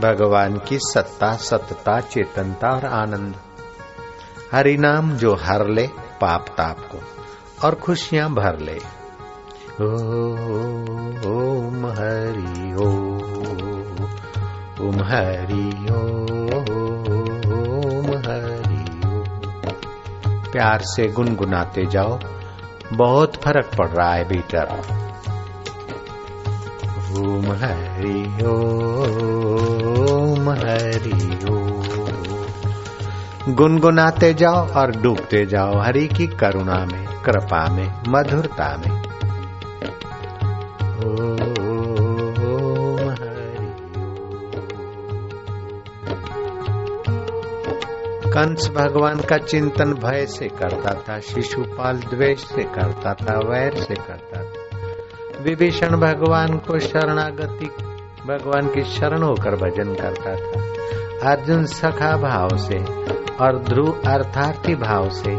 भगवान की सत्ता सत्ता, चेतनता और आनंद। हरि नाम जो हर ले, पाप ताप को, और खुशियाँ भर ले। ओम हरि ओम हरि ओम हरि। प्यार से गुनगुनाते जाओ, बहुत फ़र्क पड़ रहा है भीतर। ओम हरि, ओम हरि गुनगुनाते जाओ और डूबते जाओ हरि की करुणा में, कृपा में, मधुरता में। कंस भगवान का चिंतन भय से करता था, शिशुपाल द्वेष से करता था, वैर से करता था। विभीषण भगवान को शरणागति भगवान की शरण होकर भजन करता था। अर्जुन सखा भाव से और ध्रुव अर्थार्थी भाव से,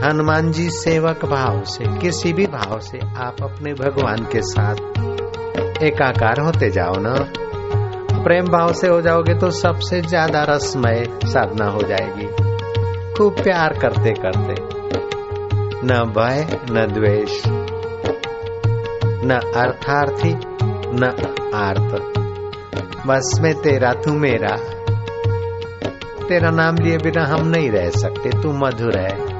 हनुमान जी सेवक भाव से, किसी भी भाव से आप अपने भगवान के साथ एकाकार होते जाओ ना। प्रेम भाव से हो जाओगे तो सबसे ज़्यादा रसमय साधना हो जाएगी। खूब प्यार करते करते, न भय, न द्वेष, न अर्थार्थी न आर्थ बस में तेरा, तू मेरा। तेरा नाम लिए बिना हम नहीं रह सकते, तू मधुर है।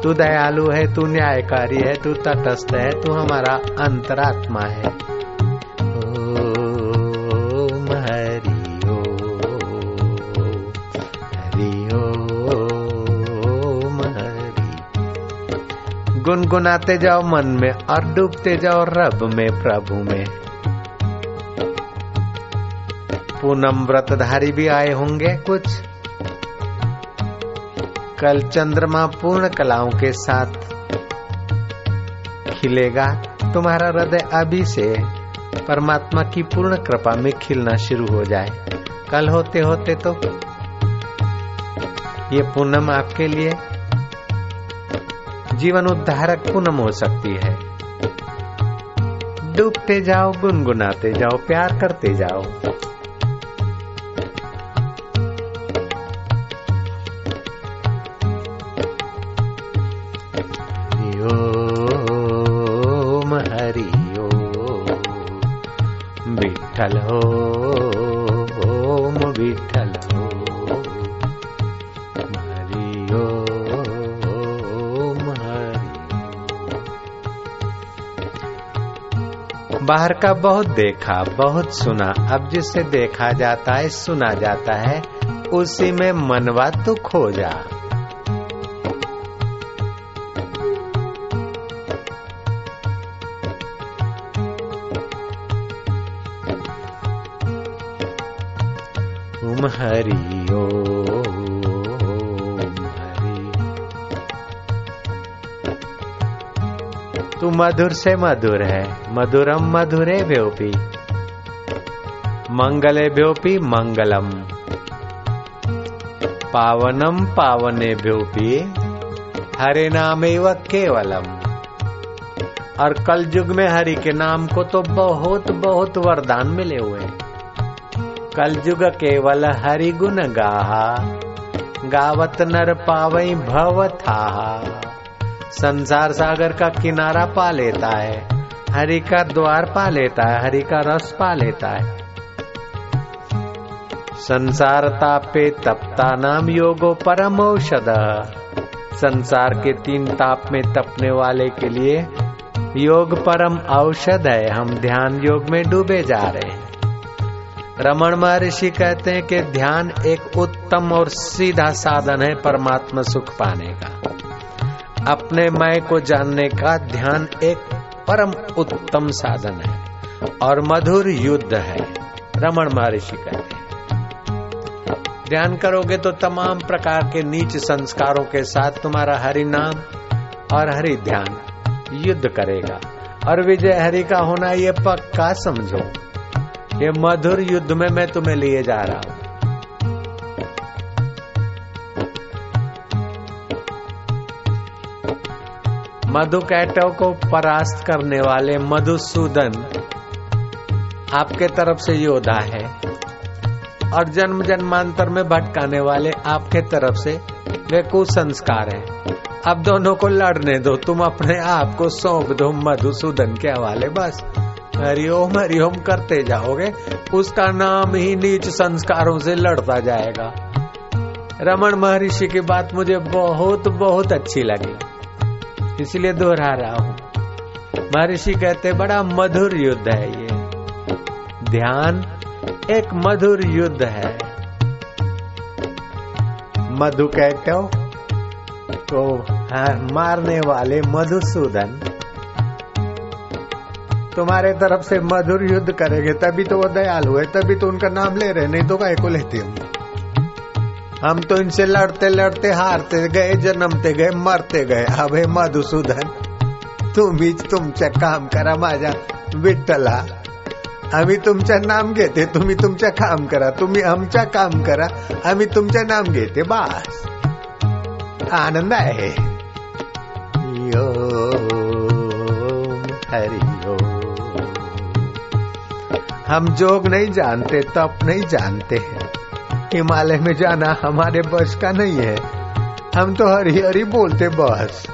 तू दयालु है, तू न्यायकारी है, तू तटस्थ है, तू हमारा अंतरात्मा है। गुनगुनाते जाओ मन में और डूबते जाओ रब में, प्रभु में। पूनम व्रतधारी भी आए होंगे कुछ। कल चंद्रमा पूर्ण कलाओं के साथ खिलेगा। तुम्हारा हृदय अभी से परमात्मा की पूर्ण कृपा में खिलना शुरू हो जाए। कल होते होते तो ये पूनम आपके लिए जीवन उद्धारक पूनम हो सकती है। डूबते जाओ, गुनगुनाते जाओ, प्यार करते जाओ। ओम हरि विठल ओम विठल बाहर का बहुत देखा, बहुत सुना, अब जिसे देखा जाता है, सुना जाता है, उसी में मनवा तो खो जा ओम हरि हरि तू मधुर से मधुर है, मधुरम मधुरे व्योपी मंगले व्योपी मंगलम। पावनम पावने व्योपी हरे नामेव केवलम। और कल युग में हरि के नाम को तो बहुत बहुत वरदान मिले हुए हैं। कल युग केवल हरि गुण गाहा। गावत नर पावई भव था संसार सागर का किनारा पा लेता है। हरि का द्वार पा लेता है, हरि का रस पा लेता है। संसार तापे तपता नाम योगो परम औषध। संसार के तीन ताप में तपने वाले के लिए योग परम औषध है। हम ध्यान योग में डूबे जा रहे हैं। रमण महर्षि कहते हैं कि ध्यान एक उत्तम और सीधा साधन है परमात्मा सुख पाने का। अपने मैं को जानने का ध्यान एक परम उत्तम साधन है और मधुर युद्ध है, रमण महर्षि कहते हैं। ध्यान करोगे तो तमाम प्रकार के नीच संस्कारों के साथ तुम्हारा हरि नाम और हरि ध्यान युद्ध करेगा। और विजय हरि का होना ये पक्का समझो। ये मधुर युद्ध में मैं तुम्हें लिए जा रहा हूँ। मधु कैटव को परास्त करने वाले मधुसूदन आपके तरफ़ से योद्धा है और जन्म जन्मांतर में भटकाने वाले आपके तरफ़ से वे कुसंस्कार है। अब दोनों को लड़ने दो, तुम अपने आप को सौंप दो मधुसूदन के हवाले, बस। हरिओम हरिओम करते जाओगे। उसका नाम ही नीच संस्कारों से लड़ता जाएगा। रमन महर्षि की बात मुझे बहुत बहुत अच्छी लगी। इसलिए दोहरा रहा हूँ। महर्षि कहते बड़ा मधुर युद्ध है ये। ध्यान एक मधुर युद्ध है। मधु कहते हो तो हाँ, मारने वाले मधुसूदन। तुम्हारे तरफ़ से मधुर युद्ध करेंगे, तभी तो वो दयाल हुए तभी तो उनका नाम ले रहे नहीं तो काय को लेते हम हम तो इनसे लड़ते लड़ते हारते गए, जन्मते गए, मरते गए। अब हे मधुसूदन तुम्हीच तुमच्या काम करा माझ्या विठ्ठला। आम्ही तुमचं नाम घेते, तुम्ही तुमचं काम करा, तुम्ही आमच्या काम करा, आम्ही तुमचं नाम घेते, बास। आनंद आहे। यो, हरि। हम जोग नहीं जानते, तप नहीं जानते हैं। हिमालय में जाना हमारे बस का नहीं है। हम तो हरी हरी बोलते बस।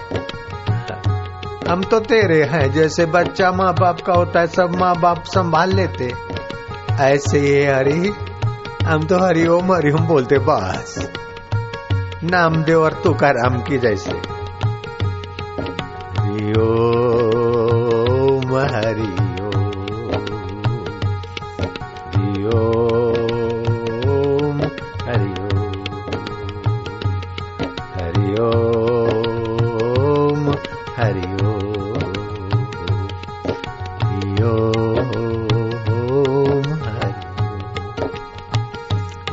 हम तो तेरे हैं, जैसे बच्चा माँ बाप का होता है, सब माँ बाप संभाल लेते। ऐसे ये हरी, हम तो हरि ओम हरि ओम बोलते बस। नामदेव और तुकाराम की जैसे। हरि ओम, हरि ओम हरि ओम हरि ओम हरि ओम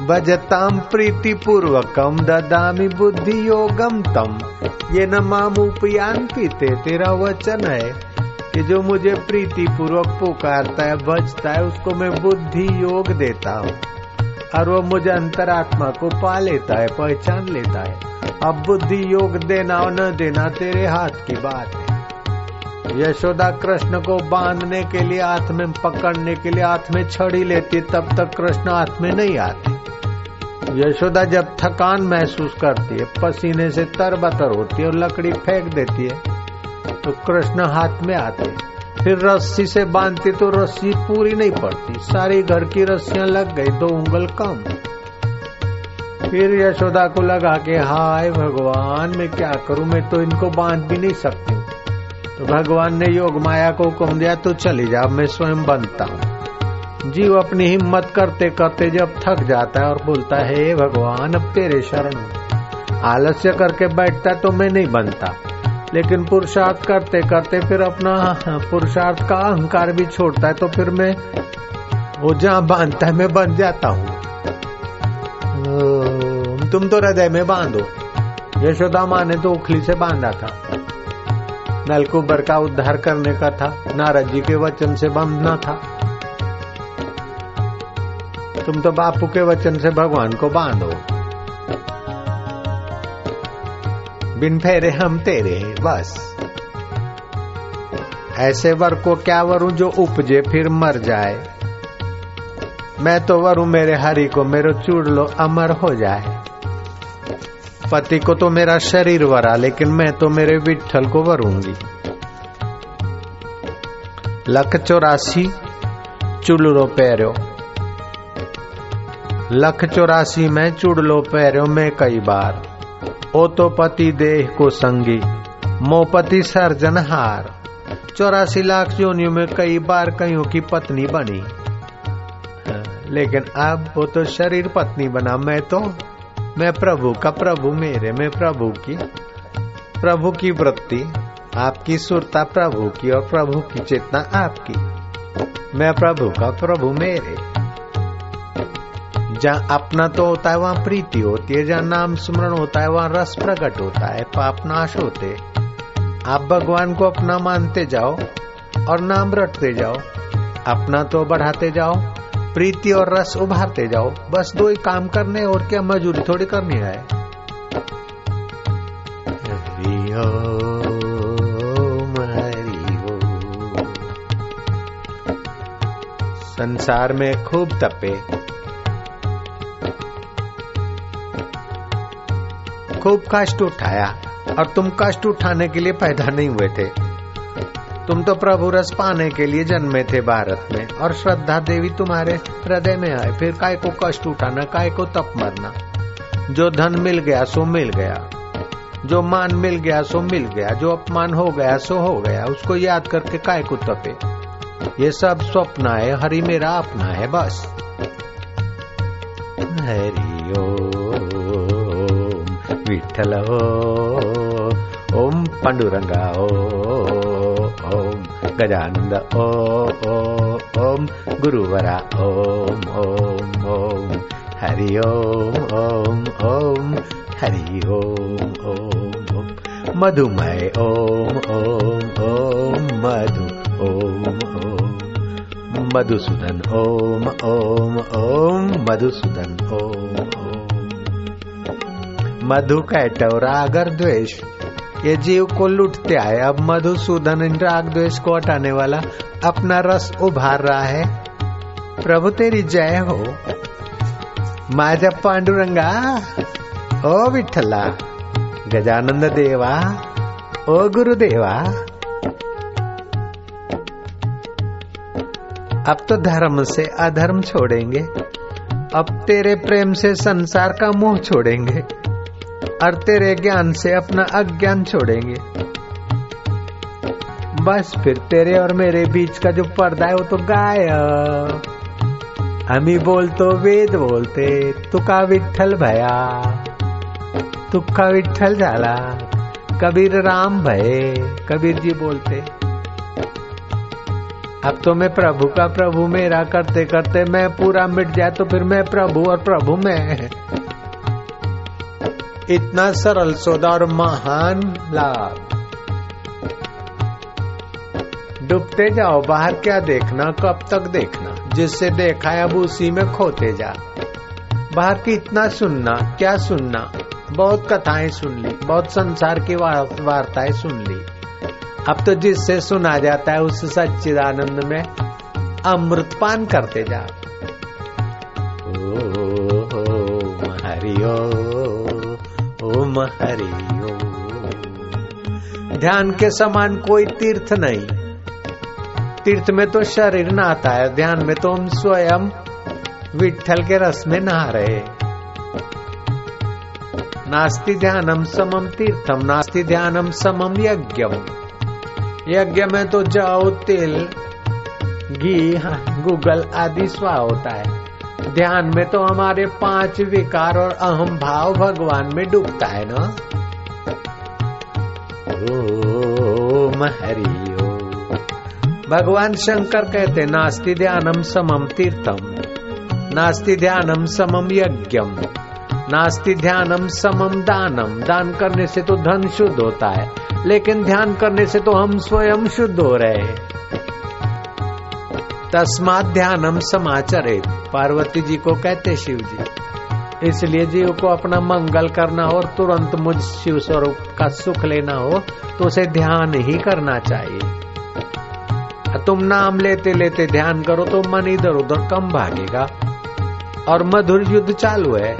भजताम प्रीति पूर्वकम ददामी बुद्धि योगम तम ये न मामुपयांति ते तेरा वचन है कि जो मुझे प्रीति पूर्वक पुकारता है भजता है, उसको मैं बुद्धि योग देता हूँ। और वो मुझे अंतरात्मा को पा लेता है, पहचान लेता है। अब बुद्धि योग देना और न देना तेरे हाथ की बात है। यशोदा कृष्ण को बांधने के लिए, हाथ में पकड़ने के लिए, हाथ में छड़ी लेती तब तक कृष्ण हाथ में नहीं आते। यशोदा जब थकान महसूस करती है, पसीने से तरबतर होती है और लकड़ी फेंक देती है तो कृष्ण हाथ में आते। फिर रस्सी से बांधती तो रस्सी पूरी नहीं पड़ती। सारी घर की रस्सियाँ लग गई, दो उंगल कम। फिर यशोदा को लगा के हाय भगवान, मैं क्या करूँ? मैं तो इनको बाँध भी नहीं सकती। तो भगवान ने योग माया को हुक्म दिया तो चली जा, मैं स्वयं बनता हूँ। जीव अपनी हिम्मत करते करते जब थक जाता है और बोलता है भगवान, अब तेरे शरण आलस्य करके बैठता तो मैं नहीं बनता। लेकिन पुरुषार्थ करते करते फिर अपना पुरुषार्थ का अहंकार भी छोड़ता है तो फिर मैं वो जहाँ बांधता है, मैं बन जाता हूँ। तुम तो हृदय में बांधो। यशोदा माँ ने तो उखली से बांधा था। नलकुबर का उद्धार करने का था, नारद जी के वचन से बांधना था। तुम तो बापू के वचन से भगवान को बांधो। बिन फेरे हम तेरे, बस। ऐसे वर को क्या वरू जो उपजे फिर मर जाए? मैं तो वरू मेरे हरि को, मेरो चूड़ लो अमर हो जाए। पति को तो मेरा शरीर वरा, लेकिन मैं तो मेरे विठल को वरूँगी। लख चौरासी चुलरो पैरो। लख चौरासी में चुड़लो पैरो में कई बार। ओ तो पति देह को संगी मोपति सर्जन हार। चौरासी लाख जोनियों में कई बार कईयों की पत्नी बनी। लेकिन अब वो तो शरीर पत्नी बना, मैं तो मैं प्रभु का प्रभु, मेरे में प्रभु की प्रभु की वृत्ति, आपकी सुरता प्रभु की और प्रभु की चेतना आपकी। मैं प्रभु का प्रभु, मेरे। जहाँ अपना तो होता है, वहाँ प्रीति होती है, जहाँ नाम स्मरण होता है, वहाँ रस प्रकट होता है, पाप नाश होते आप भगवान को अपना मानते जाओ और नाम रटते जाओ, अपना तो बढ़ाते जाओ, प्रीति और रस उभारते जाओ, बस दो ही काम करने और क्या मजूरी थोड़ी करनी है। संसार में खूब तपे। खूब कष्ट उठाया और तुम कष्ट उठाने के लिए पैदा नहीं हुए थे। तुम तो प्रभु रस पाने के लिए जन्मे थे भारत में और श्रद्धा देवी तुम्हारे हृदय में आए। फिर काय को कष्ट उठाना, काय को तप मरना? जो धन मिल गया, सो मिल गया। जो मान मिल गया, सो मिल गया। जो अपमान हो गया, सो हो गया। उसको याद करके काय को तपे? ये सब स्वप्न है हरि मेरा अपना है, बस। हरि ओम विठल ओम पांडुरंगा ओम गजानंद ओ ओम गुरुवरा ओम ओम ओम हरि ओम ओम ओम हरि ओम ओम ओम मधुमय ओम ओम ओम मधु ओम ओम मधुसूदन ओम ओम ओम मधुसूदन ओम ओम मधु कैटव रागर द्वेष ये जीव को लुटते आए। अब मधुसूदन इन राग द्वेष को हटाने वाला अपना रस उभार रहा है। प्रभु तेरी जय हो। माझ्या पांडुरंगा, ओ विठला, गजानंद देवा, ओ गुरुदेवा। अब तो धर्म से अधर्म छोड़ेंगे। अब तेरे प्रेम से संसार का मुँह छोड़ेंगे। और तेरे ज्ञान से अपना अज्ञान छोड़ेंगे। बस फिर तेरे और मेरे बीच का जो पर्दा है वो तो गायब हम ही बोल तो वेद बोलते, तुका विठल भया तुक्का विठल झाला कबीर राम भये, कबीर जी बोलते। अब तो मैं प्रभु का प्रभु, मेरा करते करते मैं पूरा मिट जाए तो फिर मैं प्रभु और प्रभु मैं। इतना सरल सौदा और महान लाभ। डूबते जाओ, बाहर क्या देखना, कब तक देखना? जिससे देखा है, अब उसी में खोते जा। बाहर की इतना सुनना, क्या सुनना? बहुत कथाएँ सुन ली, बहुत संसार की वार्ताएँ सुन ली। अब तो जिससे सुना जाता है, उस सच्चिदानंद में अमृतपान करते जा। ओम हरि ओम ध्यान के समान कोई तीर्थ नहीं। तीर्थ में तो शरीर नहाता है, ध्यान में तो हम स्वयं विठल के रस में नहा रहे नास्ति ध्यानम समम तीर्थम, नास्ति ध्यानम समम यज्ञम। यज्ञ में तो जाओ, तिल, घी गूगल आदि स्वा होता है। ध्यान में तो हमारे पाँच विकार और अहम भाव भगवान में डूबता है ना? ओम हरि भगवान शंकर कहते, नास्ति ध्यानम समम तीर्थम, नास्ति ध्यानम समम यज्ञम, नास्ति ध्यानम समम दानम। दान करने से तो धन शुद्ध होता है, लेकिन ध्यान करने से तो हम स्वयं शुद्ध हो रहे हैं। तस्मात ध्यानम समाचरे। पार्वती जी को कहते शिव जी, इसलिए जीव को अपना मंगल करना हो और तुरंत मुझ शिव स्वरूप का सुख लेना हो तो उसे ध्यान ही करना चाहिए। तुम नाम लेते लेते ध्यान करो तो मन इधर उधर कम भागेगा। और मधुर युद्ध चालू है।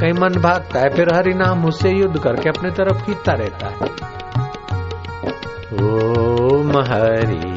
कहीं मन भागता है, फिर हरि नाम उससे युद्ध करके अपने तरफ़ खींचता रहता है। ओम हरि